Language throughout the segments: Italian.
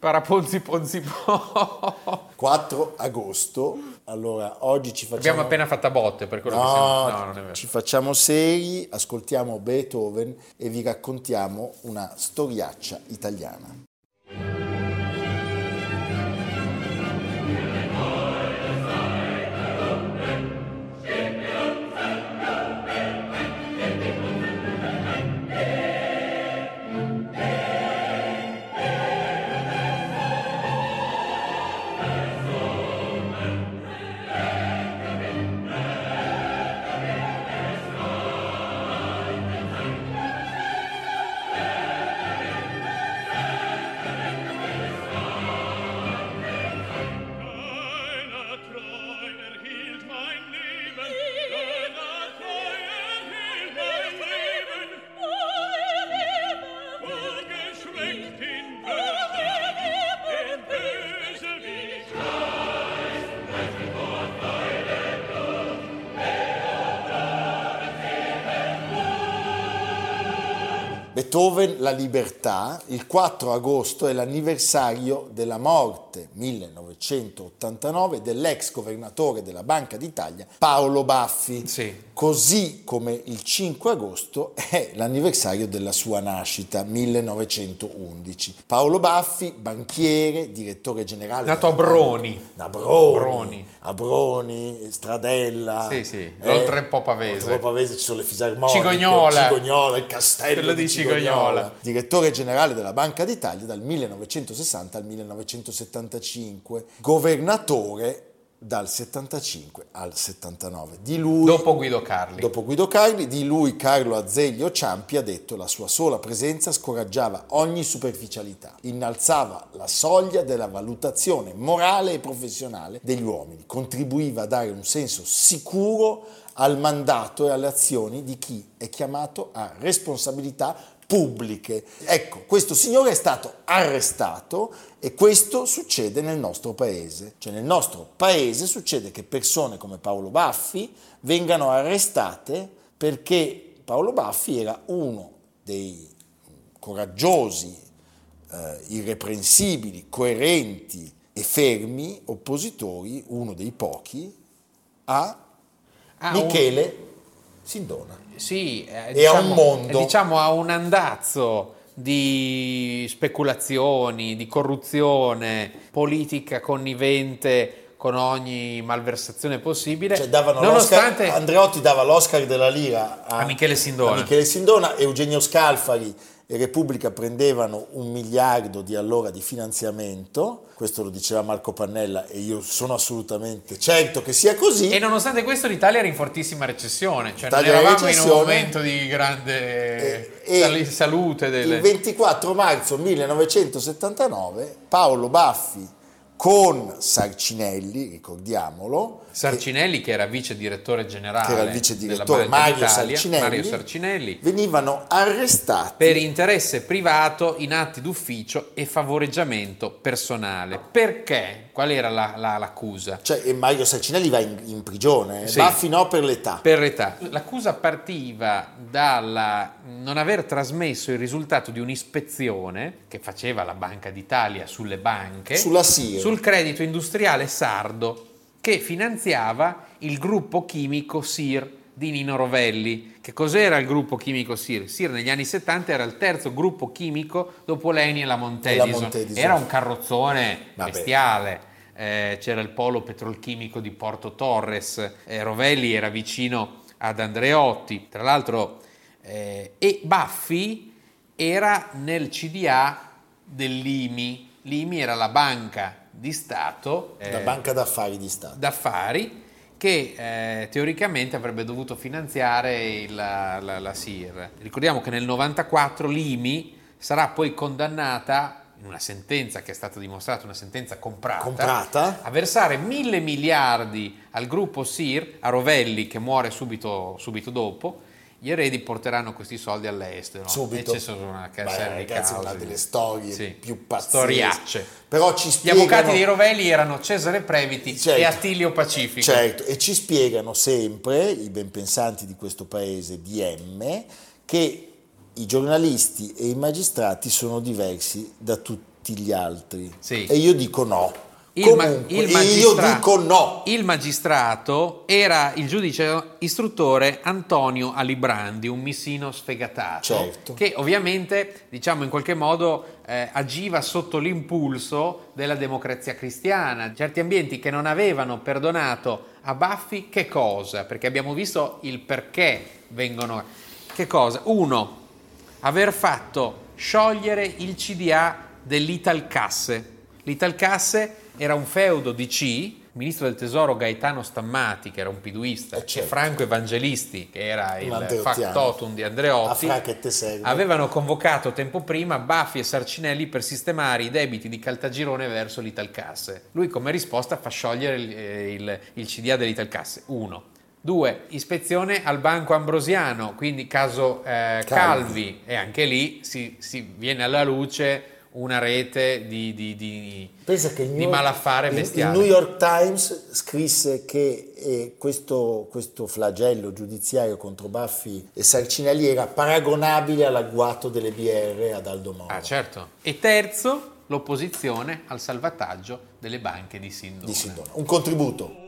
Paraponzi Ponzi Po. 4 agosto. Allora, oggi ci facciamo... Abbiamo appena fatta botte per quello no, che siamo... No, non è vero. Ci facciamo seri, ascoltiamo Beethoven e vi raccontiamo una storiaccia italiana. Beethoven La Libertà, il 4 agosto è l'anniversario della morte 1989 dell'ex governatore della Banca d'Italia Paolo Baffi. Sì. Così come il 5 agosto è l'anniversario della sua nascita 1911. Paolo Baffi, banchiere, direttore generale Nato a Broni. A Broni, Broni. a Broni, Stradella. Sì, sì, eh, oltre il Po Pavese. oltre Po Pavese ci sono le fisarmoniche, Cigognola. Cigognola, il castello di Cigognola. Direttore generale della Banca d'Italia dal 1960 al 1975, governatore dal 75 al 79. Di lui Dopo Guido Carli. Dopo Guido Carli, di lui Carlo Azeglio Ciampi ha detto la sua sola presenza scoraggiava ogni superficialità, innalzava la soglia della valutazione morale e professionale degli uomini, contribuiva a dare un senso sicuro al mandato e alle azioni di chi è chiamato a responsabilità pubbliche. Ecco, questo signore è stato arrestato e questo succede nel nostro paese. Cioè nel nostro paese succede che persone come Paolo Baffi vengano arrestate perché Paolo Baffi era uno dei coraggiosi, eh, irreprensibili, coerenti e fermi oppositori, uno dei pochi, a Ah, un- Michele Sindona. Sì, eh, E a un mondo. eh, Diciamo a un andazzo di speculazioni, di corruzione, politica connivente con ogni malversazione possibile. Cioè nonostante Andreotti dava l'Oscar della Lira a, A Michele Sindona. a Michele Sindona, Eugenio Scalfari e Repubblica prendevano un miliardo di allora di finanziamento, questo lo diceva Marco Pannella e io sono assolutamente certo che sia così. E nonostante questo l'Italia era in fortissima recessione, cioè Italia non eravamo in un momento di grande E- salute delle... Il 24 marzo 1979 Paolo Baffi con Sarcinelli, ricordiamolo, Sarcinelli che era vice direttore generale che era il vice della direttore Mario d'Italia, Sarcinelli, Mario Sarcinelli venivano arrestati per interesse privato in atti d'ufficio e favoreggiamento personale. Perché? Qual era la- la- l'accusa? Cioè, Mario Sarcinelli va in, in prigione, eh. Sì. Baffi no per l'età. Per l'età. L'accusa partiva dal non aver trasmesso il risultato di un'ispezione che faceva la Banca d'Italia sulle banche Sulla SIR. sul credito industriale sardo che finanziava il gruppo chimico SIR di Nino Rovelli. Che cos'era il gruppo chimico SIR? SIR negli anni 70 era il terzo gruppo chimico dopo l'Eni e la Montedison. Montedison. Era un carrozzone Vabbè. bestiale. Eh, c'era il polo petrolchimico di Porto Torres, eh, Rovelli era vicino ad Andreotti, tra l'altro, eh, e Baffi era nel CDA dell'IMI. L'IMI era la banca di Stato eh, La banca d'affari di Stato. d'affari che eh, teoricamente avrebbe dovuto finanziare il- la, la- la SIR. Ricordiamo che nel 94 l'IMI sarà poi condannata in una sentenza che è stata dimostrata una sentenza comprata, Comprata? a versare mille miliardi al gruppo SIR, a Rovelli che muore subito, subito dopo, gli eredi porteranno questi soldi all'estero. Subito. E ci sono una Beh, ragazzi, una delle storie Sì. più pazzesche. Storiacce. Però ci Gli spiegano... avvocati di Rovelli erano Cesare Previti Certo. e Attilio Pacifico. Certo, e ci spiegano sempre i benpensanti di questo paese di M che i giornalisti e i magistrati sono diversi da tutti gli altri. Sì. E io dico no. Il, ma- Comunque, il io magistra- dico no. il magistrato era il giudice istruttore Antonio Alibrandi, un missino sfegatato, Certo. che ovviamente, diciamo in qualche modo, eh, agiva sotto l'impulso della democrazia cristiana. Certi ambienti che non avevano perdonato a Baffi, che cosa? Perché abbiamo visto il perché vengono... Che cosa? Uno, aver fatto sciogliere il CDA dell'Italcasse. L'Italcasse era un feudo di C, il ministro del tesoro Gaetano Stammati, che era un piduista, Eh, certo. e Franco Evangelisti, che era il factotum di Andreotti, avevano convocato tempo prima Baffi e Sarcinelli per sistemare i debiti di Caltagirone verso l'Italcasse. Lui come risposta fa sciogliere il, eh, il- il CDA dell'Italcasse. Uno. Due, ispezione al Banco Ambrosiano, quindi caso eh, Calvi. e anche lì si, si viene alla luce una rete di, di- di- di New- malaffare bestiale. Il New York Times scrisse che eh, questo, questo flagello giudiziario contro Baffi e Sarcinelli era paragonabile all'agguato delle BR ad Aldo Moro. Ah, certo. E terzo, l'opposizione al salvataggio delle banche di Sindona. di Sindona. Un contributo.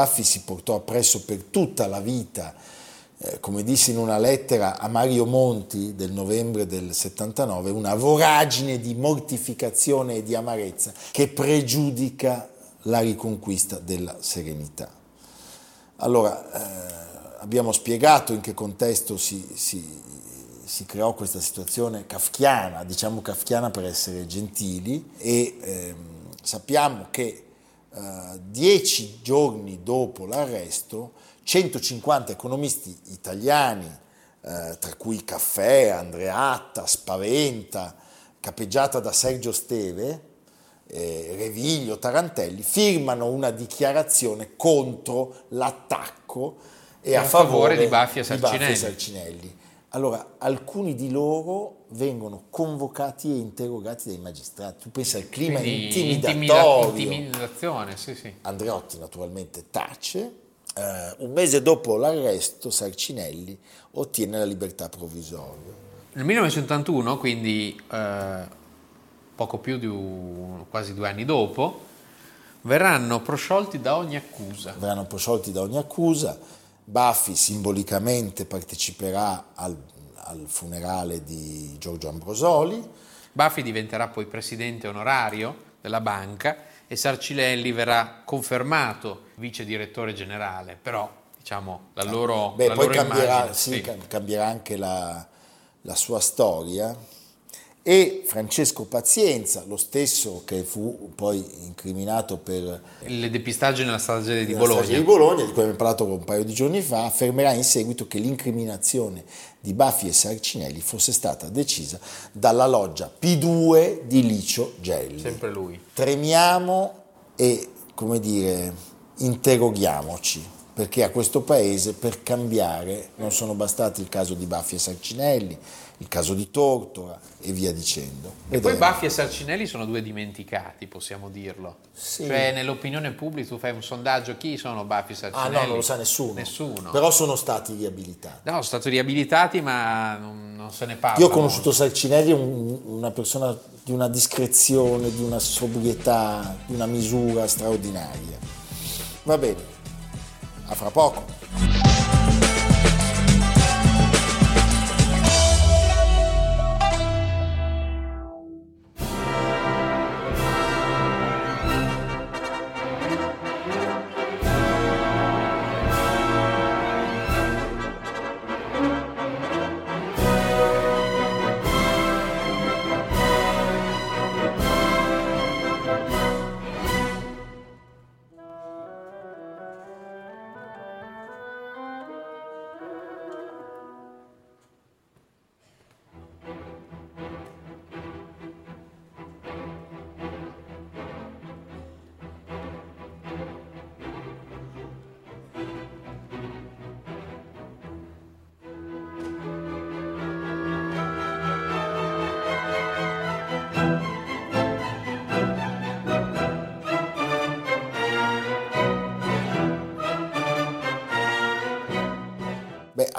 Baffi si portò appresso per tutta la vita, eh, come disse in una lettera a Mario Monti del novembre del 79, una voragine di mortificazione e di amarezza che pregiudica la riconquista della serenità. Allora, eh, abbiamo spiegato in che contesto si, si- si creò questa situazione kafkiana, diciamo kafkiana per essere gentili, e ehm, sappiamo che eh, dieci giorni dopo l'arresto 150 economisti italiani, eh, tra cui Caffè, Andreatta, Spaventa, capeggiata da Sergio Steve, eh, Reviglio, Tarantelli, firmano una dichiarazione contro l'attacco e a, a favore favore di Baffi e. Sarcinelli. Allora, alcuni di loro vengono convocati e interrogati dai magistrati. Tu pensa al clima Quindi intimidatorio. intimida- intimidazione, sì, sì. Andreotti naturalmente tace. Eh, un mese dopo l'arresto Sarcinelli ottiene la libertà provvisoria. Nel 1981, quindi eh, poco più di un- quasi due anni dopo, verranno prosciolti da ogni accusa. Verranno prosciolti da ogni accusa. Baffi simbolicamente parteciperà al, al funerale di Giorgio Ambrosoli. Baffi diventerà poi presidente onorario della banca e Sarcinelli verrà confermato vice direttore generale, però diciamo la loro, Beh, la poi loro cambierà, immagine, sì, sì. cam- cambierà anche la, la sua storia e Francesco Pazienza, lo stesso che fu poi incriminato per Il depistaggio nella strage di Bologna. di Bologna, di cui abbiamo parlato un paio di giorni fa, affermerà in seguito che l'incriminazione di Baffi e Sarcinelli fosse stata decisa dalla loggia P2 di Licio Gelli. Sempre lui. Tremiamo e, come dire, interroghiamoci, perché a questo paese per cambiare non sono bastati il caso di Baffi e Sarcinelli, il caso di Tortora e via dicendo. E poi Vedremo. Baffi e Sarcinelli sono due dimenticati, possiamo dirlo. Sì. Cioè, nell'opinione pubblica tu fai un sondaggio, chi sono Baffi e Ah Sarcinelli? no, non lo sa nessuno. Nessuno. Però sono stati riabilitati. No, sono stati riabilitati, ma non, non se ne parla. Io ho conosciuto Sarcinelli, un- una persona di una discrezione, di una sobrietà, di una misura straordinaria. Va bene, a fra poco.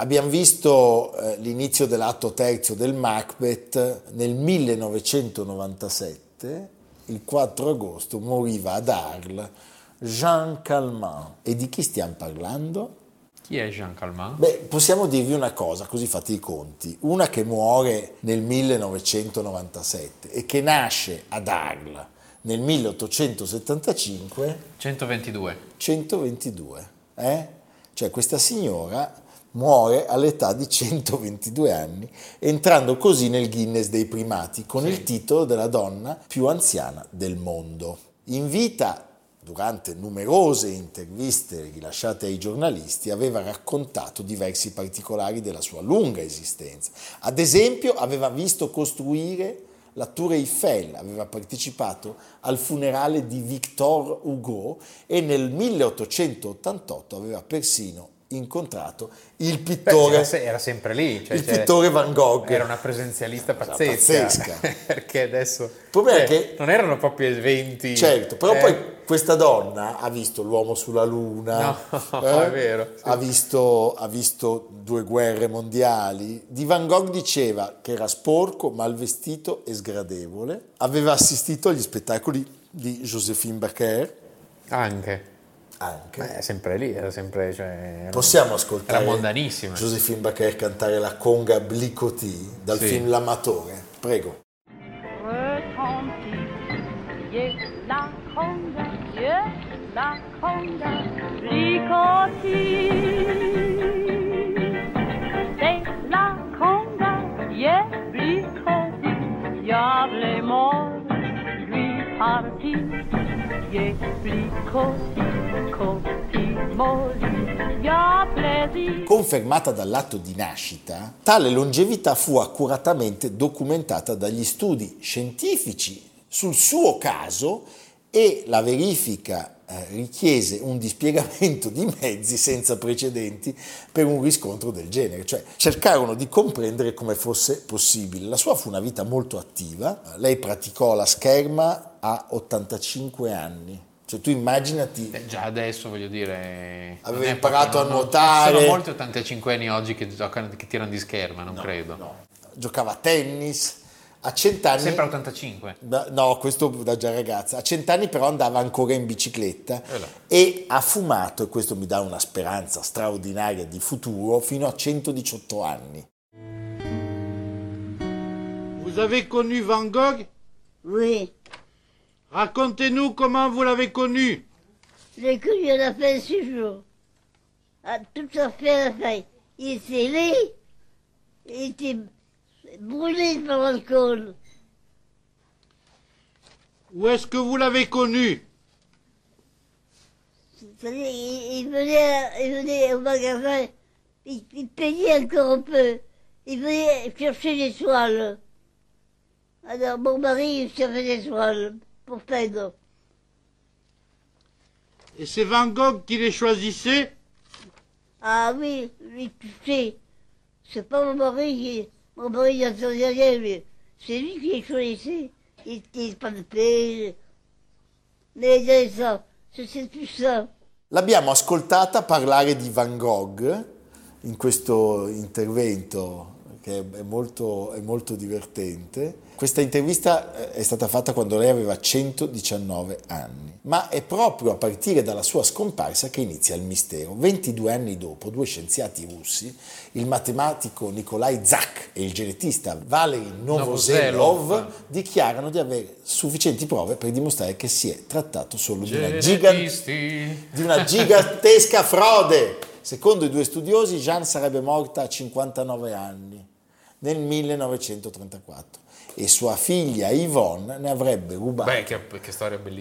Abbiamo visto eh, l'inizio dell'atto terzo del Macbeth nel 1997, il 4 agosto moriva ad Arles Jean Calment. E di chi stiamo parlando? Chi è Jean Calment? Beh, possiamo dirvi una cosa, così fate i conti. Una che muore nel 1997 e che nasce ad Arles nel 1875, 122. 122. Eh? Cioè questa signora muore all'età di 122 anni, entrando così nel Guinness dei primati, con il titolo della donna più anziana del mondo. In vita, durante numerose interviste rilasciate ai giornalisti, aveva raccontato diversi particolari della sua lunga esistenza. Ad esempio, aveva visto costruire la Tour Eiffel, aveva partecipato al funerale di Victor Hugo e nel 1888 aveva persino incontrato il Beh, pittore, era, se- era sempre lì. cioè, il cioè, pittore Van Gogh. Era una presenzialista Era pazzesca. pazzesca. perché adesso... problema è eh, che- Non erano proprio eventi... Certo, però eh, poi questa donna ha visto l'uomo sulla luna, No, eh? è vero, sì. ha, visto, ha visto due guerre mondiali. Di Van Gogh diceva che era sporco, mal vestito e sgradevole. Aveva assistito agli spettacoli di Joséphine Baker, Anche. Anche. Beh, è sempre lì, era sempre... Cioè, Possiamo ascoltare. Joséphine Baker cantare la conga Blicotti dal Sì. film L'amatore. Prego. la conga, la conga. C'est la conga, yeah, ricotti. Diable mort, lui parti. Confermata dall'atto di nascita, tale longevità fu accuratamente documentata dagli studi scientifici sul suo caso e la verifica eh, richiese un dispiegamento di mezzi senza precedenti per un riscontro del genere, cioè cercarono di comprendere come fosse possibile. La sua fu una vita molto attiva, lei praticò la scherma a 85 anni, cioè tu immaginati Eh, già adesso voglio dire... Aveva imparato a nuotare. Sono molti 85 anni oggi che giocano, che tirano di scherma, non credo. no, giocava a tennis, a cent'anni... Sempre 85. Da- No, questo da già ragazza. A cent'anni però andava ancora in bicicletta Eh e ha fumato, e questo mi dà una speranza straordinaria di futuro, fino a 118 anni. Vous avez connu Van Gogh Oui, Racontez-nous comment vous l'avez connu. j'ai connu à la fin de six jours. À tout à fait à la fin. Il était laid. Il était brûlé par l'alcool. Où est-ce que vous l'avez connu? C'est-à-dire, il, il venait, il venait au magasin, il, il payait encore un peu. Il venait chercher des toiles. Alors, mon mari, il cherchait des toiles pour peindre. Et c'est Van Gogh qui les choisissait Ah oui, lui, tu sais, c'est pas mon mari qui... Mon mari, il n'entendait rien, lui. C'est lui qui les choisissait. Il n'était pas de paix. Mais ça. C'est plus ça. L'abbiamo ascoltata parlare di Van Gogh in questo intervento che è molto, è molto divertente. Questa intervista eh, è stata fatta quando lei aveva 119 anni, ma è proprio a partire dalla sua scomparsa che inizia il mistero. 22 anni dopo, due scienziati russi, il matematico Nikolai Zak e il genetista Valery Novoselov, dichiarano di avere sufficienti prove per dimostrare che si è trattato solo di una Genetisti. di una gigantesca frode. Secondo i due studiosi, Jeanne sarebbe morta a 59 anni nel 1934 e sua figlia Yvonne ne avrebbe rubato Beh, che, che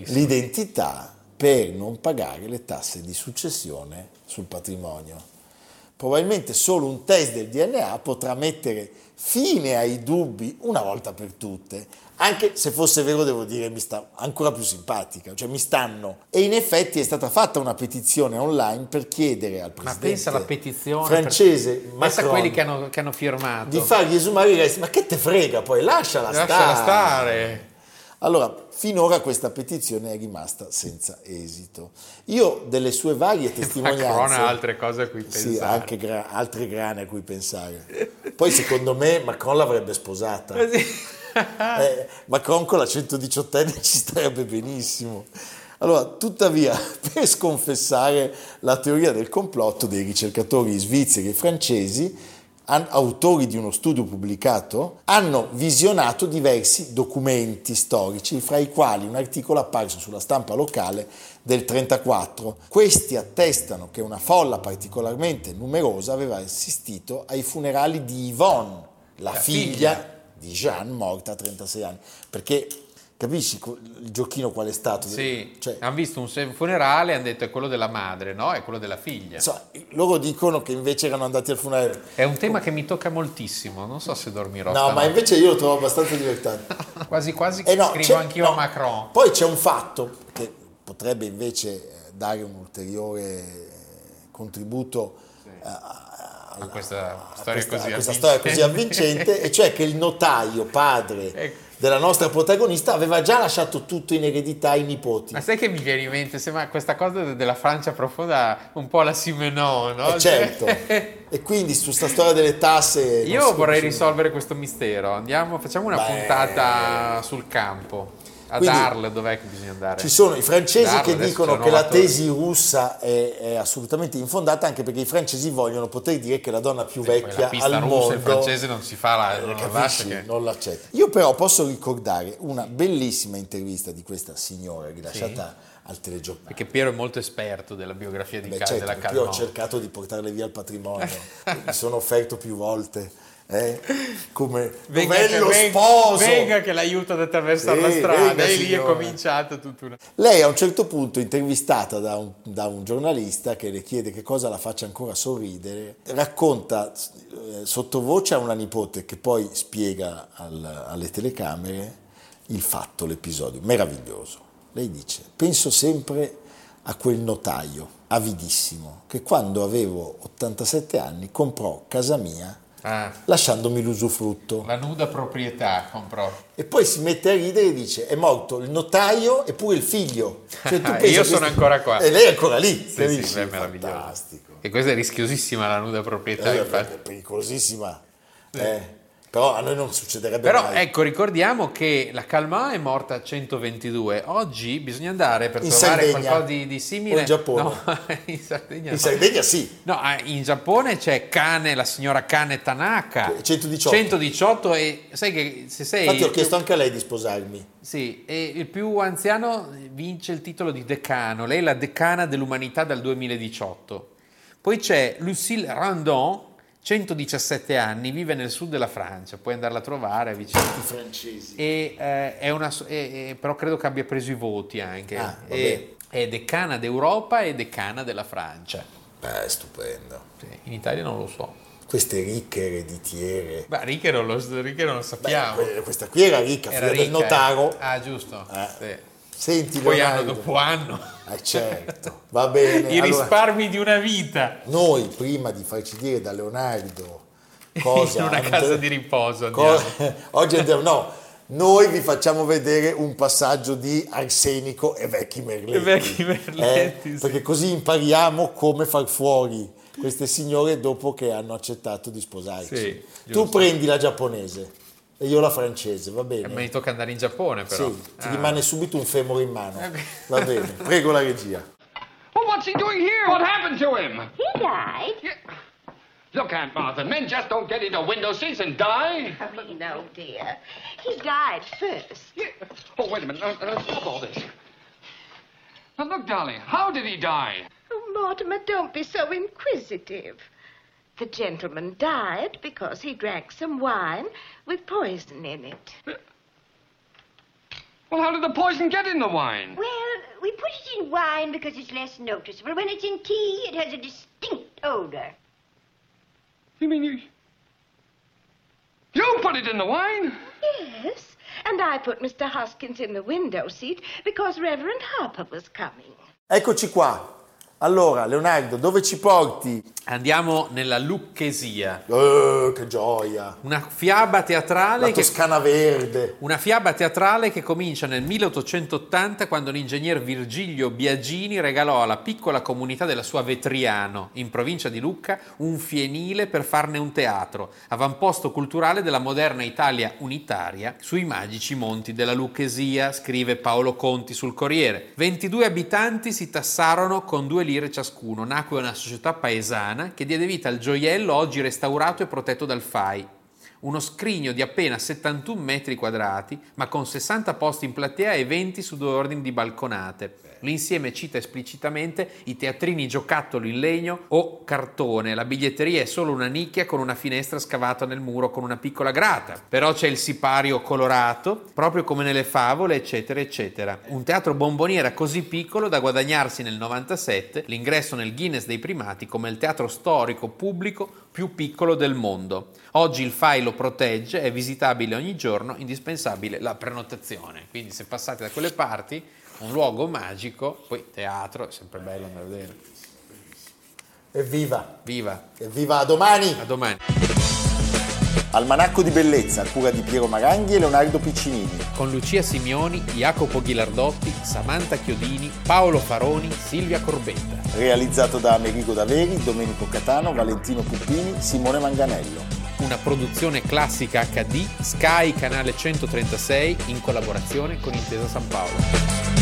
l'identità per non pagare le tasse di successione sul patrimonio. Probabilmente solo un test del DNA potrà mettere fine ai dubbi una volta per tutte, anche se fosse vero devo dire mi sta ancora più simpatica, cioè mi stanno. E in effetti è stata fatta una petizione online per chiedere al Ma presidente pensa alla petizione francese per- pensa a quelli che hanno, che hanno firmato. di fargli esumare i resti, ma che te frega poi, lasciala, Lasciala stare. stare. Allora, finora questa petizione è rimasta senza esito. Io delle sue varie testimonianze... Macron ha altre cose a cui Sì, pensare. anche gra- altre grane a cui pensare. Poi secondo me Macron l'avrebbe sposata. Eh, Macron con la 118enne ci starebbe benissimo. Allora, tuttavia, per sconfessare la teoria del complotto dei ricercatori svizzeri e francesi, an- autori di uno studio pubblicato, hanno visionato diversi documenti storici, fra i quali un articolo apparso sulla stampa locale del 34. Questi attestano che una folla particolarmente numerosa aveva assistito ai funerali di Yvonne, la, La figlia, figlia. di Jeanne, morta a 36 anni. Perché capisci il giochino qual è stato? Sì, Cioè, hanno visto un funerale e hanno detto è quello della madre, no? È quello della figlia. insomma, loro dicono che invece erano andati al funerale. È un tema che mi tocca moltissimo, non so se dormirò. No, stanotte. ma invece io lo trovo abbastanza divertente. Quasi quasi Eh no, scrivo anch'io no. a Macron. Poi c'è un fatto che potrebbe invece eh, dare un ulteriore eh, contributo eh, a, A questa a storia questa, così a questa avvincente. storia così avvincente, e cioè che il notaio, padre Ecco. Della nostra protagonista, aveva già lasciato tutto in eredità ai nipoti. Ma sai che mi viene in mente? Sembra questa cosa de- della Francia profonda un po' la Simenon, no? Eh, certo. e quindi su sta storia delle tasse... Io vorrei risolvere questo mistero. Andiamo, facciamo una Beh. puntata sul campo. A Quindi- Darles, dov'è che bisogna andare? Ci sono i francesi Darles, che dicono che la tesi russa è, è assolutamente infondata anche perché i francesi vogliono poter dire che la donna più vecchia la al russa mondo il francese non si fa la, Eh, non capisci? che... non l'accetta. Io però posso ricordare una bellissima intervista di questa signora rilasciata al telegiornale. Perché Piero è molto esperto della biografia di Beh, Ca- certo, della perché io ho Calmon. cercato di portarle via il patrimonio, mi sono offerto più volte eh, come Venga che, novello venga- sposo. venga che l'aiuto ad attraversare Sì, la strada venga, e lì è signora. cominciata tutta una... Lei a un certo punto, intervistata da un, da un giornalista che le chiede che cosa la faccia ancora sorridere, racconta eh, sottovoce a una nipote che poi spiega al- alle telecamere il fatto, l'episodio, meraviglioso. Lei dice, penso sempre a quel notaio avidissimo che quando avevo 87 anni comprò casa mia Ah, lasciandomi l'usufrutto. la nuda proprietà comprò. E poi si mette a ridere e dice: È morto il notaio e pure il figlio. Cioè, E io sono ancora qua. E lei è ancora lì. Sì, capisci? sì, beh, meraviglioso. Fantastico. E questa è rischiosissima la nuda proprietà, Eh, è pericolosissima. Eh, Però a noi non succederebbe Però mai. ecco, ricordiamo che la Calma è morta a 122. Oggi bisogna andare per In trovare Sardegna. qualcosa di, di simile. O in Giappone. No, in Sardegna. In no. Sardegna sì. No, ah, in Giappone c'è Kane, la signora Kane Tanaka. 118. 118 e sai che se sei Infatti ho chiesto anche a lei di sposarmi. sì, e il più anziano vince il titolo di decano. Lei è la decana dell'umanità dal 2018. Poi c'è Lucille Randon 117 anni, vive nel sud della Francia, puoi andarla a trovare è vicino. Francesi. E, eh, è una, e- e- però credo che abbia preso i voti anche. Ah, E- è decana d'Europa e decana della Francia. Beh, stupendo. Sì, in Italia non lo so. Queste ricche ereditiere. Beh, Ricche non lo, Ricche non lo Beh, sappiamo. que- questa qui era ricca, Era figlia del ricca, eh. notaro. Ah, giusto. Eh. Sì. Senti, Poi anno Leonardo. dopo anno. Eh, certo, va bene. I Allora, risparmi di una vita. noi, prima di farci dire da Leonardo cosa... in una and- casa di riposo andiamo. co- oggi andiamo... No, noi vi facciamo vedere un passaggio di Arsenico e Vecchi Merletti. E Vecchi Merletti, Eh, sì. Perché così impariamo come far fuori queste signore dopo che hanno accettato di sposarci. Sì, tu prendi la giapponese e io la francese, va bene? Eh, Ma mi tocca andare in Giappone però. Sì, ti Ah. rimane subito un femore in mano. Eh, Va bene, prego la regia. Well, what's he doing here? What happened to him? He died. Yeah. Look, Aunt Martha, men just don't get into window seats and die. Oh, no, dear. He died first. Yeah. Oh, wait a minute. Uh, uh, stop all this. Now, look, darling, how did he die? Oh, Mortimer, don't be so inquisitive. The gentleman died because he drank some wine with poison in it. Well, how did the poison get in the wine? Well, we put it in wine because it's less noticeable. When it's in tea, it has a distinct odor. You mean you... You put it in the wine? Yes, and I put Mr. Hoskins in the window seat because Reverend Harper was coming. Eccoci qua. Allora, Leonardo, dove ci porti? Andiamo nella Lucchesia, Eh, che gioia. una fiaba teatrale La che Toscana Verde. Una fiaba teatrale che comincia nel 1880 quando l'ingegner Virgilio Biagini regalò alla piccola comunità della sua Vetriano, in provincia di Lucca, un fienile per farne un teatro, avamposto culturale della moderna Italia unitaria sui magici monti della Lucchesia, scrive Paolo Conti sul Corriere. 22 abitanti si tassarono con due lire ciascuno. Nacque una società paesana che diede vita al gioiello oggi restaurato e protetto dal FAI uno scrigno di appena 71 metri quadrati, ma con 60 posti in platea e 20 su due ordini di balconate. L'insieme cita esplicitamente i teatrini giocattoli in legno o cartone, la biglietteria è solo una nicchia con una finestra scavata nel muro con una piccola grata. Però c'è il sipario colorato, proprio come nelle favole, eccetera, eccetera. Un teatro bomboniera così piccolo da guadagnarsi nel 97 l'ingresso nel Guinness dei primati come il teatro storico pubblico più piccolo del mondo. Oggi il FAI lo protegge, è visitabile ogni giorno, indispensabile la prenotazione. Quindi se passate da quelle parti, un luogo magico, poi teatro, è sempre bello andare a vedere. Evviva. Viva, Evviva, a domani. a domani. Almanacco di bellezza, a cura di Piero Maranghi e Leonardo Piccinini. Con Lucia Simioni, Jacopo Ghilardotti, Samantha Chiodini, Paolo Faroni, Silvia Corbetta. Realizzato da Amerigo Daveri, Domenico Catano, Valentino Puppini, Simone Manganello. Una produzione classica HD, Sky Canale 136 in collaborazione con Intesa San Paolo.